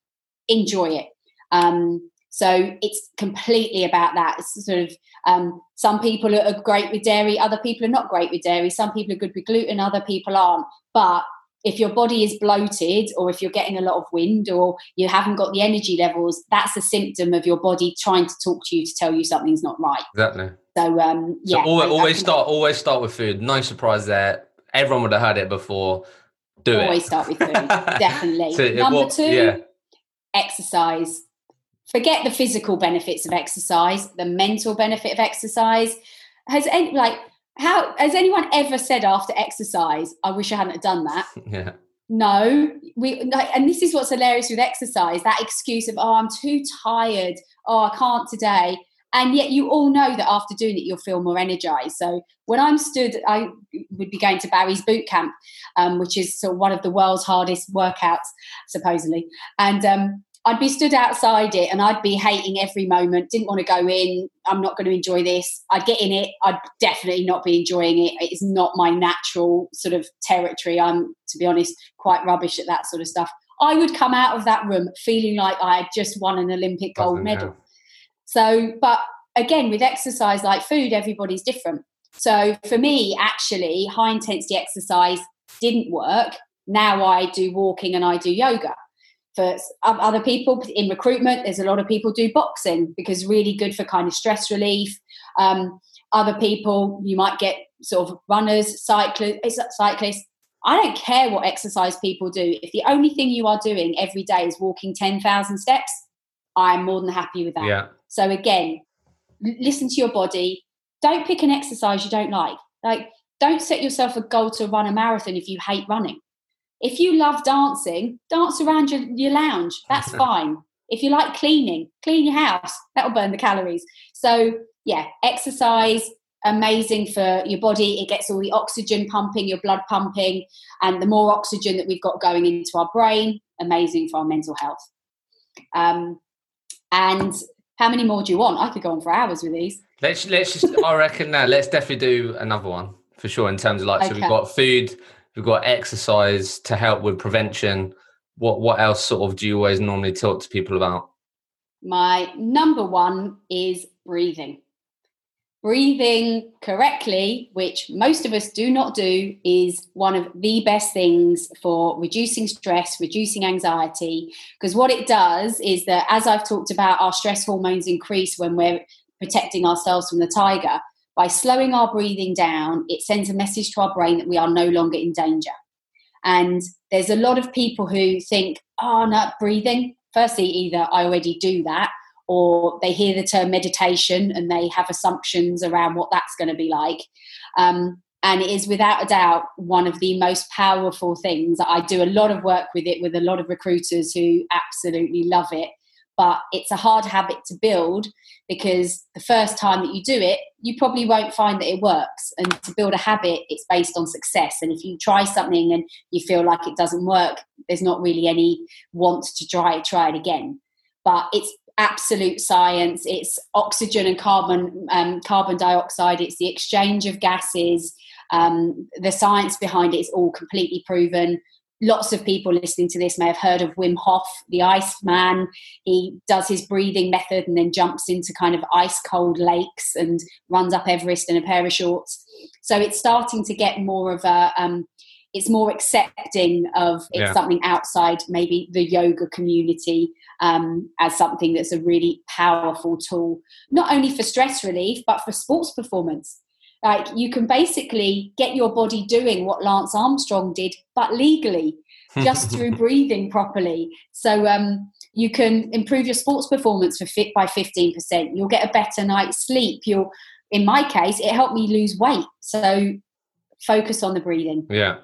Speaker 2: enjoy it. Um, so it's completely about that. It's sort of um, some people are great with dairy, other people are not great with dairy. Some people are good with gluten, other people aren't. But if your body is bloated, or if you're getting a lot of wind, or you haven't got the energy levels, that's a symptom of your body trying to talk to you to tell you something's not right.
Speaker 1: Exactly.
Speaker 2: So um, yeah.
Speaker 1: So always, always start. Always start with food. No surprise there. Everyone would have heard it before. Do
Speaker 2: always it. Always start with food. Definitely. So, Number two. Yeah. Exercise forget the physical benefits of exercise, the mental benefit of exercise. Has any like how has anyone ever said after exercise, I wish I hadn't done that?
Speaker 1: Yeah.
Speaker 2: no. We and this is what's hilarious with exercise that excuse of oh i'm too tired. Oh i can't today. And yet you all know that after doing it you'll feel more energized. So when i'm stood i would be going to barry's boot camp um, which is sort of one of the world's hardest workouts supposedly. And um, I'd be stood outside it and I'd be hating every moment, didn't want to go in. I'm not going to enjoy this. I'd get in it. I'd definitely not be enjoying it. It's not my natural sort of territory. I'm, to be honest, quite rubbish at that sort of stuff. I would come out of that room feeling like I had just won an Olympic gold medal. So, but again, with exercise like food, everybody's different. So for me, actually, high intensity exercise didn't work. Now I do walking and I do yoga for other people. In recruitment there's a lot of people do boxing because really good for kind of stress relief. Um, other people you might get sort of runners cyclists cyclists. I don't care what exercise people do. If the only thing you are doing every day is walking 10,000 steps i'm more than happy with that.
Speaker 1: Yeah.
Speaker 2: so again listen to your body. Don't pick an exercise you don't like. Like don't set yourself a goal to run a marathon if you hate running if you love dancing, dance around your, your lounge. That's fine. If you like cleaning, clean your house. That'll burn the calories. So, yeah, exercise, amazing for your body. It gets all the oxygen pumping, your blood pumping, and the more oxygen that we've got going into our brain, amazing for our mental health. Um, and how many more do you want? I could go on for hours with these.
Speaker 1: Let's let's just. I reckon now. Let's definitely do another one for sure. In terms of like, okay. so we've got food, we've got exercise to help with prevention. What what else sort of do you always normally talk to people about?
Speaker 2: My number one is breathing. Breathing correctly, which most of us do not do, is one of the best things for reducing stress, reducing anxiety. Because what it does is that, as I've talked about, our stress hormones increase when we're protecting ourselves from the tiger by slowing our breathing down, it sends a message to our brain that we are no longer in danger. And there's a lot of people who think, oh, not breathing. Firstly, either I already do that, or they hear the term meditation and they have assumptions around what that's going to be like. Um, and it is without a doubt one of the most powerful things. I do a lot of work with it with a lot of recruiters who absolutely love it but it's a hard habit to build because the first time that you do it you probably won't find that it works. And to build a habit it's based on success. And if you try something and you feel like it doesn't work there's not really any want to try it try it again. But it's absolute science. It's oxygen and carbon um, carbon dioxide. It's the exchange of gases. Um, the science behind it is all completely proven lots of people listening to this may have heard of Wim Hof, the ice man. He does his breathing method and then jumps into kind of ice cold lakes and runs up Everest in a pair of shorts. So it's starting to get more of a, um, it's more accepting of it's yeah. something outside maybe the yoga community um, as something that's a really powerful tool, not only for stress relief, but for sports performance. Like you can basically get your body doing what Lance Armstrong did, but legally, just through breathing properly. So um, you can improve your sports performance for fit by 15%. You'll get a better night's sleep. You'll, in my case, it helped me lose weight. So focus on the breathing.
Speaker 1: Yeah.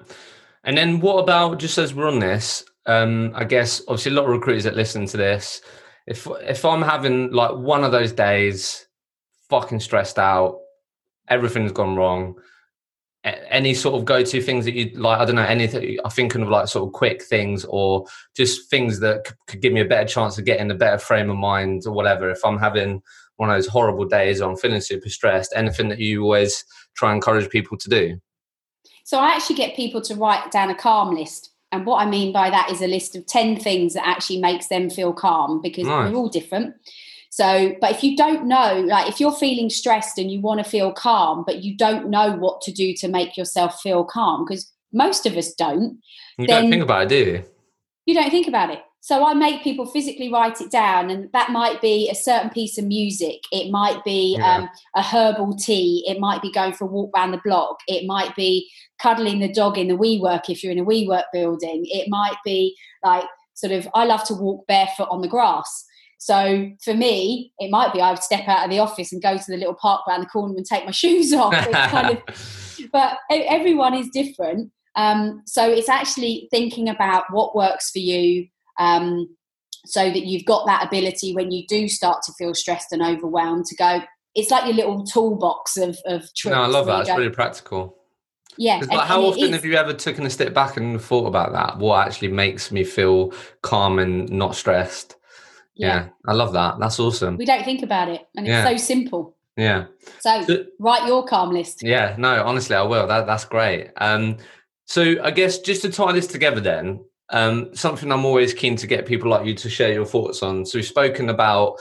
Speaker 1: And then what about just as we're on this, um, I guess obviously a lot of recruiters that listen to this, if if I'm having like one of those days, fucking stressed out, everything's gone wrong. Any sort of go-to things that you like i don't know anything i'm thinking of like sort of quick things or just things that could give me a better chance of getting a better frame of mind or whatever. If i'm having one of those horrible days or i'm feeling super stressed anything that you always try and encourage people to do?
Speaker 2: So i actually get people to write down a calm list and what i mean by that is a list of 10 things that actually makes them feel calm because nice. we're all different so, but if you don't know, like if you're feeling stressed and you want to feel calm, but you don't know what to do to make yourself feel calm, because most of us don't.
Speaker 1: You don't think about it, do you?
Speaker 2: You don't think about it. So I make people physically write it down, and that might be a certain piece of music. It might be yeah. um, a herbal tea. It might be going for a walk around the block. It might be cuddling the dog in the WeWork if you're in a WeWork building. It might be like sort of I love to walk barefoot on the grass. So for me, it might be I would step out of the office and go to the little park around the corner and take my shoes off. kind of, but everyone is different. Um, so it's actually thinking about what works for you. Um, so that you've got that ability when you do start to feel stressed and overwhelmed to go it's like your little toolbox of, of tricks.
Speaker 1: No, I love that. It's really practical.
Speaker 2: Yeah.
Speaker 1: Like, how often have you ever taken a step back and thought about that? What actually makes me feel calm and not stressed? Yeah. yeah I love that. That's awesome.
Speaker 2: We don't think about it, and it's so simple.
Speaker 1: Yeah.
Speaker 2: So, so, write your calm list.
Speaker 1: Yeah. No, honestly, I will. That that's great. Um, so I guess just to tie this together, then um, something I'm always keen to get people like you to share your thoughts on. So we've spoken about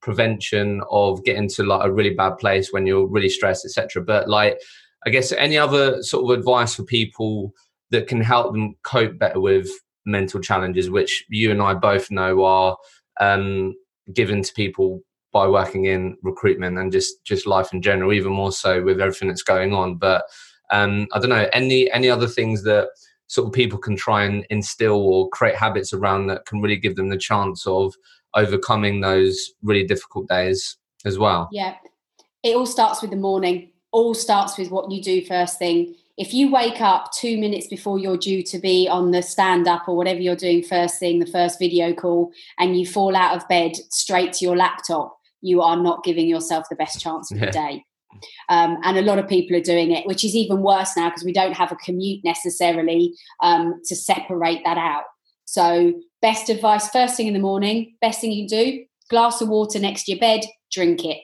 Speaker 1: prevention of getting to like a really bad place when you're really stressed, etc. But like, I guess any other sort of advice for people that can help them cope better with mental challenges, which you and I both know are um, given to people by working in recruitment and just just life in general, even more so with everything that's going on. But um, I don't know any any other things that sort of people can try and instill or create habits around that can really give them the chance of overcoming those really difficult days as well.
Speaker 2: Yeah. It all starts with the morning. All starts with what you do first thing. If you wake up two minutes before you're due to be on the stand up or whatever you're doing first thing, the first video call, and you fall out of bed straight to your laptop, you are not giving yourself the best chance of yeah. the day. Um, and a lot of people are doing it, which is even worse now because we don't have a commute necessarily um, to separate that out. So, best advice first thing in the morning, best thing you can do glass of water next to your bed, drink it.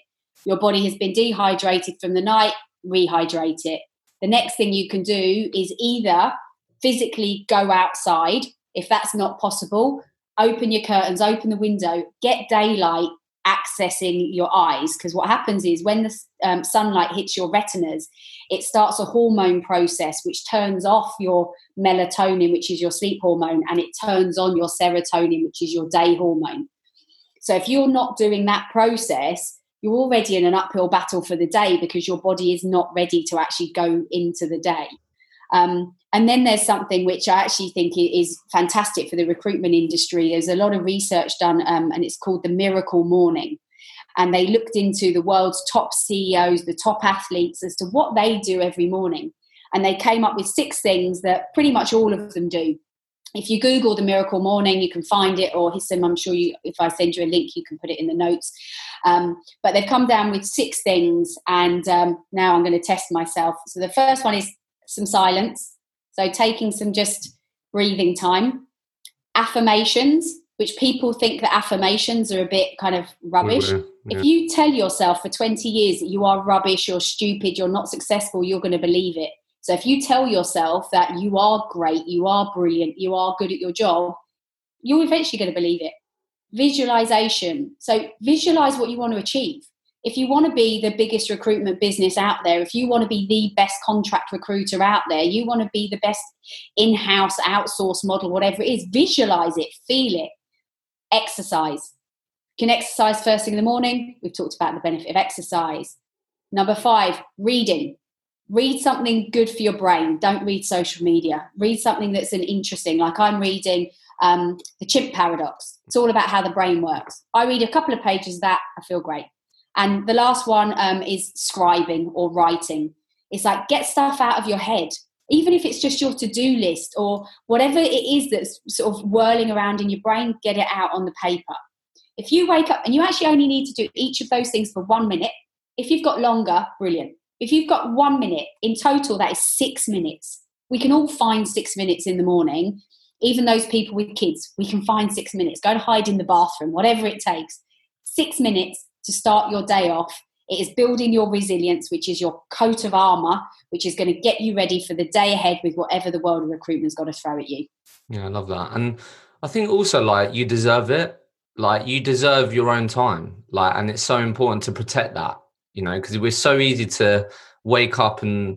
Speaker 2: Your body has been dehydrated from the night, rehydrate it. The next thing you can do is either physically go outside, if that's not possible, open your curtains, open the window, get daylight accessing your eyes. Because what happens is when the um, sunlight hits your retinas it starts a hormone process which turns off your melatonin which is your sleep hormone and it turns on your serotonin which is your day hormone. So if you're not doing that process you're already in an uphill battle for the day because your body is not ready to actually go into the day um, and then there's something which I actually think is fantastic for the recruitment industry. There's a lot of research done, um, and it's called the Miracle Morning. And they looked into the world's top CEOs, the top athletes, as to what they do every morning. And they came up with six things that pretty much all of them do. If you Google the Miracle Morning, you can find it, or Hisham, I'm sure you, if I send you a link, you can put it in the notes. Um, but they've come down with six things, and um, now I'm going to test myself. So the first one is some silence so taking some just breathing time. Affirmations, which people think that affirmations are a bit kind of rubbish. Yeah, yeah. If you tell yourself for 20 years that you are rubbish, you're stupid, you're not successful, you're going to believe it. So if you tell yourself that you are great, you are brilliant, you are good at your job, you're eventually going to believe it. Visualization. So visualize what you want to achieve if you want to be the biggest recruitment business out there, if you want to be the best contract recruiter out there, you want to be the best in house outsource model, whatever it is, visualize it, feel it, exercise. You can exercise first thing in the morning. We've talked about the benefit of exercise. Number five, reading. Read something good for your brain. Don't read social media. Read something that's an interesting, like I'm reading um, The Chimp Paradox. It's all about how the brain works. I read a couple of pages of that, I feel great. And the last one um, is scribing or writing. It's like get stuff out of your head, even if it's just your to do list or whatever it is that's sort of whirling around in your brain, get it out on the paper. If you wake up and you actually only need to do each of those things for one minute, if you've got longer, brilliant. If you've got one minute, in total, that is six minutes. We can all find six minutes in the morning. Even those people with kids, we can find six minutes. Go and hide in the bathroom, whatever it takes. Six minutes to start your day off. It is building your resilience, which is your coat of armor, which is going to get you ready for the day ahead with whatever the world of recruitment's got to throw at you.
Speaker 1: Yeah, I love that. And I think also like you deserve it. Like you deserve your own time. Like, and it's so important to protect that, you know, because we're so easy to wake up and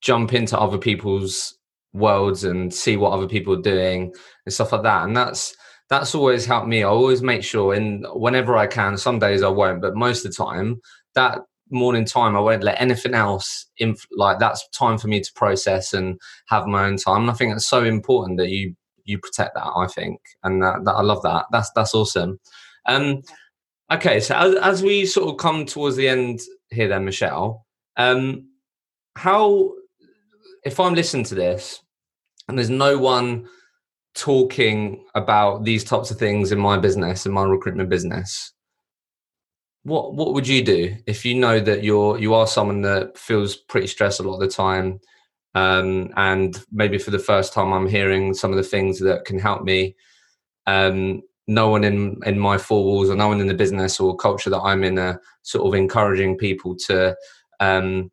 Speaker 1: jump into other people's worlds and see what other people are doing and stuff like that. And that's that's always helped me. I always make sure, and whenever I can, some days I won't, but most of the time, that morning time, I won't let anything else in. Like that's time for me to process and have my own time. And I think it's so important that you you protect that. I think, and that, that I love that. That's that's awesome. Um, okay, so as, as we sort of come towards the end here, then Michelle, um, how if I'm listening to this and there's no one talking about these types of things in my business in my recruitment business what what would you do if you know that you're you are someone that feels pretty stressed a lot of the time um, and maybe for the first time i'm hearing some of the things that can help me um, no one in in my four walls or no one in the business or culture that i'm in are sort of encouraging people to um,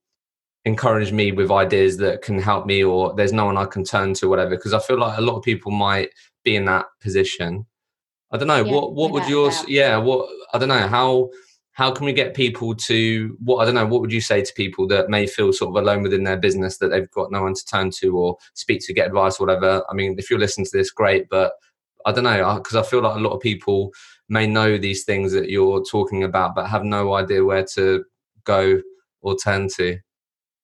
Speaker 1: encourage me with ideas that can help me or there's no one i can turn to whatever because i feel like a lot of people might be in that position. I don't know yeah, what what would yours yeah what i don't know how how can we get people to what i don't know what would you say to people that may feel sort of alone within their business that they've got no one to turn to or speak to get advice or whatever? I mean if you're listening to this great but i don't know because I, feel like a lot of people may know these things that you're talking about but have no idea where to go or turn to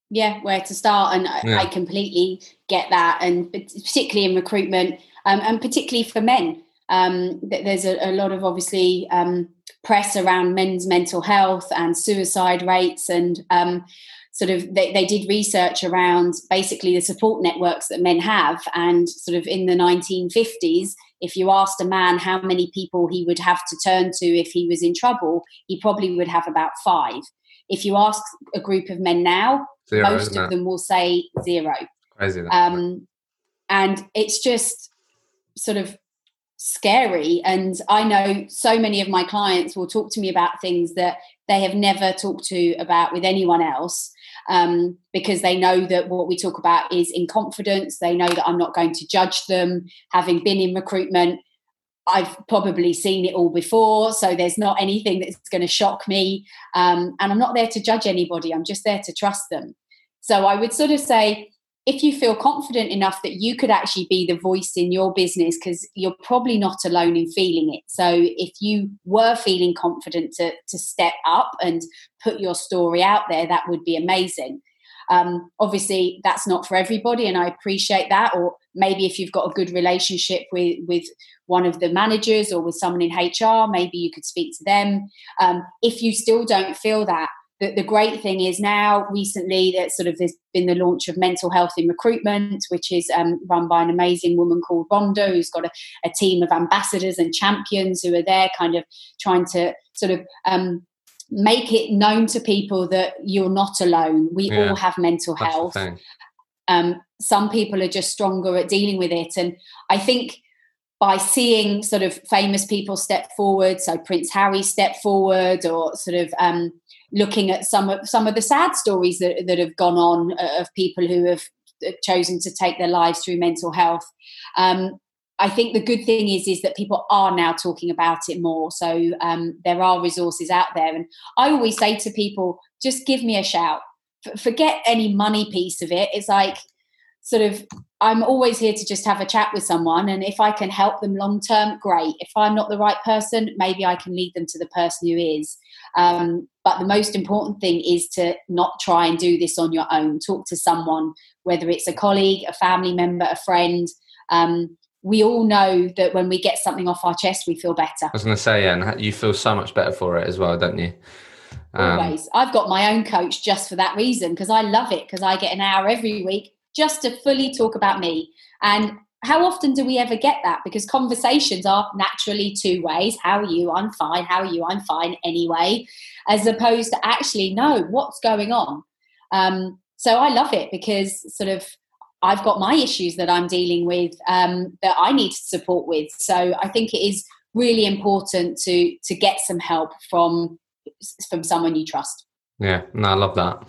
Speaker 2: yeah where to start and yeah. I, completely get that and particularly in recruitment um, and particularly for men um, there's a, a, lot of obviously um, press around men's mental health and suicide rates and um, sort of they, they did research around basically the support networks that men have and sort of in the 1950s if you asked a man how many people he would have to turn to if he was in trouble he probably would have about five. If you ask a group of men now zero, most of them will say zero.
Speaker 1: Crazy,
Speaker 2: um, and it's just sort of scary. And I know so many of my clients will talk to me about things that they have never talked to about with anyone else um, because they know that what we talk about is in confidence. They know that I'm not going to judge them. Having been in recruitment, I've probably seen it all before, so there's not anything that's going to shock me. Um, and I'm not there to judge anybody, I'm just there to trust them. So I would sort of say, if you feel confident enough that you could actually be the voice in your business because you're probably not alone in feeling it. So if you were feeling confident to, to step up and put your story out there that would be amazing. Um, obviously that's not for everybody and i appreciate that. Or maybe if you've got a good relationship with with one of the managers or with someone in hr maybe you could speak to them. Um, if you still don't feel that the, the great thing is now recently that sort of there's been the launch of mental health in recruitment which is um, run by an amazing woman called Rhonda who's got a, a, team of ambassadors and champions who are there kind of trying to sort of um, make it known to people that you're not alone. We yeah. all have mental health. um, some people are just stronger at dealing with it. And i think by seeing sort of famous people step forward so prince harry step forward or sort of um, looking at some of some of the sad stories that, that have gone on uh, of people who have uh, chosen to take their lives through mental health. Um, I think the good thing is is that people are now talking about it more. So um, there are resources out there, and I always say to people, just give me a shout. F- forget any money piece of it. It's like sort of I'm always here to just have a chat with someone, and if I can help them long term, great. If I'm not the right person, maybe I can lead them to the person who is. Um, but the most important thing is to not try and do this on your own. Talk to someone, whether it's a colleague, a family member, a friend. Um, we all know that when we get something off our chest, we feel better. I
Speaker 1: was going to say, yeah, and you feel so much better for it as well, don't you?
Speaker 2: Um, Always. I've got my own coach just for that reason because I love it because I get an hour every week just to fully talk about me. And how often do we ever get that? Because conversations are naturally two ways. How are you? I'm fine. How are you? I'm fine anyway. As opposed to actually, no, what's going on? Um, so I love it because sort of I've got my issues that I'm dealing with um, that I need support with. So I think it is really important to to get some help from from someone you trust.
Speaker 1: Yeah, no, I love that.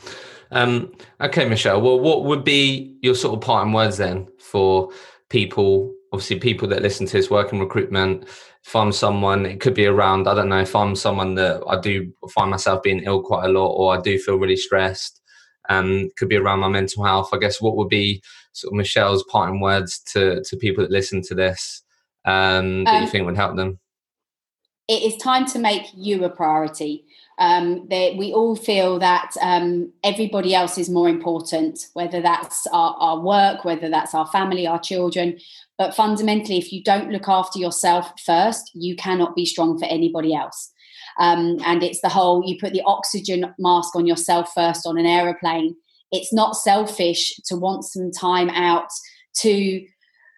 Speaker 1: Um, okay, Michelle. Well, what would be your sort of parting words then for people? Obviously, people that listen to this work in recruitment. If I'm someone, it could be around. I don't know. If I'm someone that I do find myself being ill quite a lot, or I do feel really stressed, um, could be around my mental health. I guess what would be sort of Michelle's parting words to to people that listen to this um, that um, you think would help them?
Speaker 2: It is time to make you a priority um, we all feel that um, everybody else is more important, whether that's our, our work, whether that's our family, our children. But fundamentally, if you don't look after yourself first, you cannot be strong for anybody else. Um, and it's the whole you put the oxygen mask on yourself first on an aeroplane. It's not selfish to want some time out to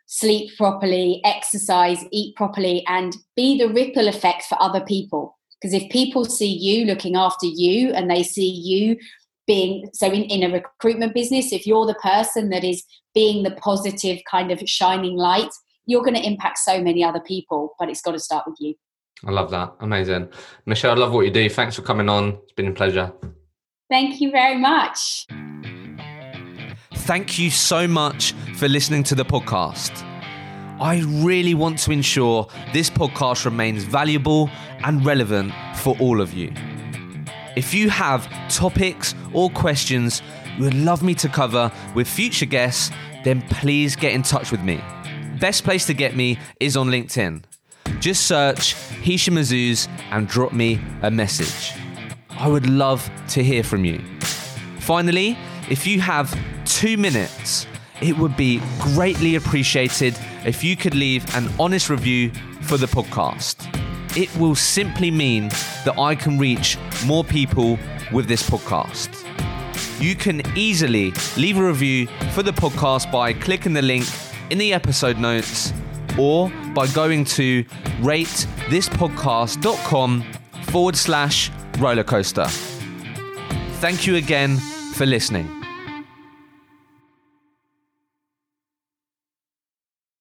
Speaker 2: sleep properly, exercise, eat properly, and be the ripple effect for other people. Because if people see you looking after you and they see you being so in, in a recruitment business, if you're the person that is being the positive kind of shining light, you're going to impact so many other people, but it's got to start with you.
Speaker 3: I love that. Amazing. Michelle, I love what you do. Thanks for coming on. It's been a pleasure.
Speaker 2: Thank you very much.
Speaker 1: Thank you so much for listening to the podcast. I really want to ensure this podcast remains valuable and relevant for all of you. If you have topics or questions you would love me to cover with future guests, then please get in touch with me. Best place to get me is on LinkedIn. Just search Hisham Azuz and drop me a message. I would love to hear from you. Finally, if you have two minutes, it would be greatly appreciated if you could leave an honest review for the podcast. It will simply mean that I can reach more people with this podcast. You can easily leave a review for the podcast by clicking the link in the episode notes or by going to ratethispodcast.com forward slash rollercoaster. Thank you again for listening.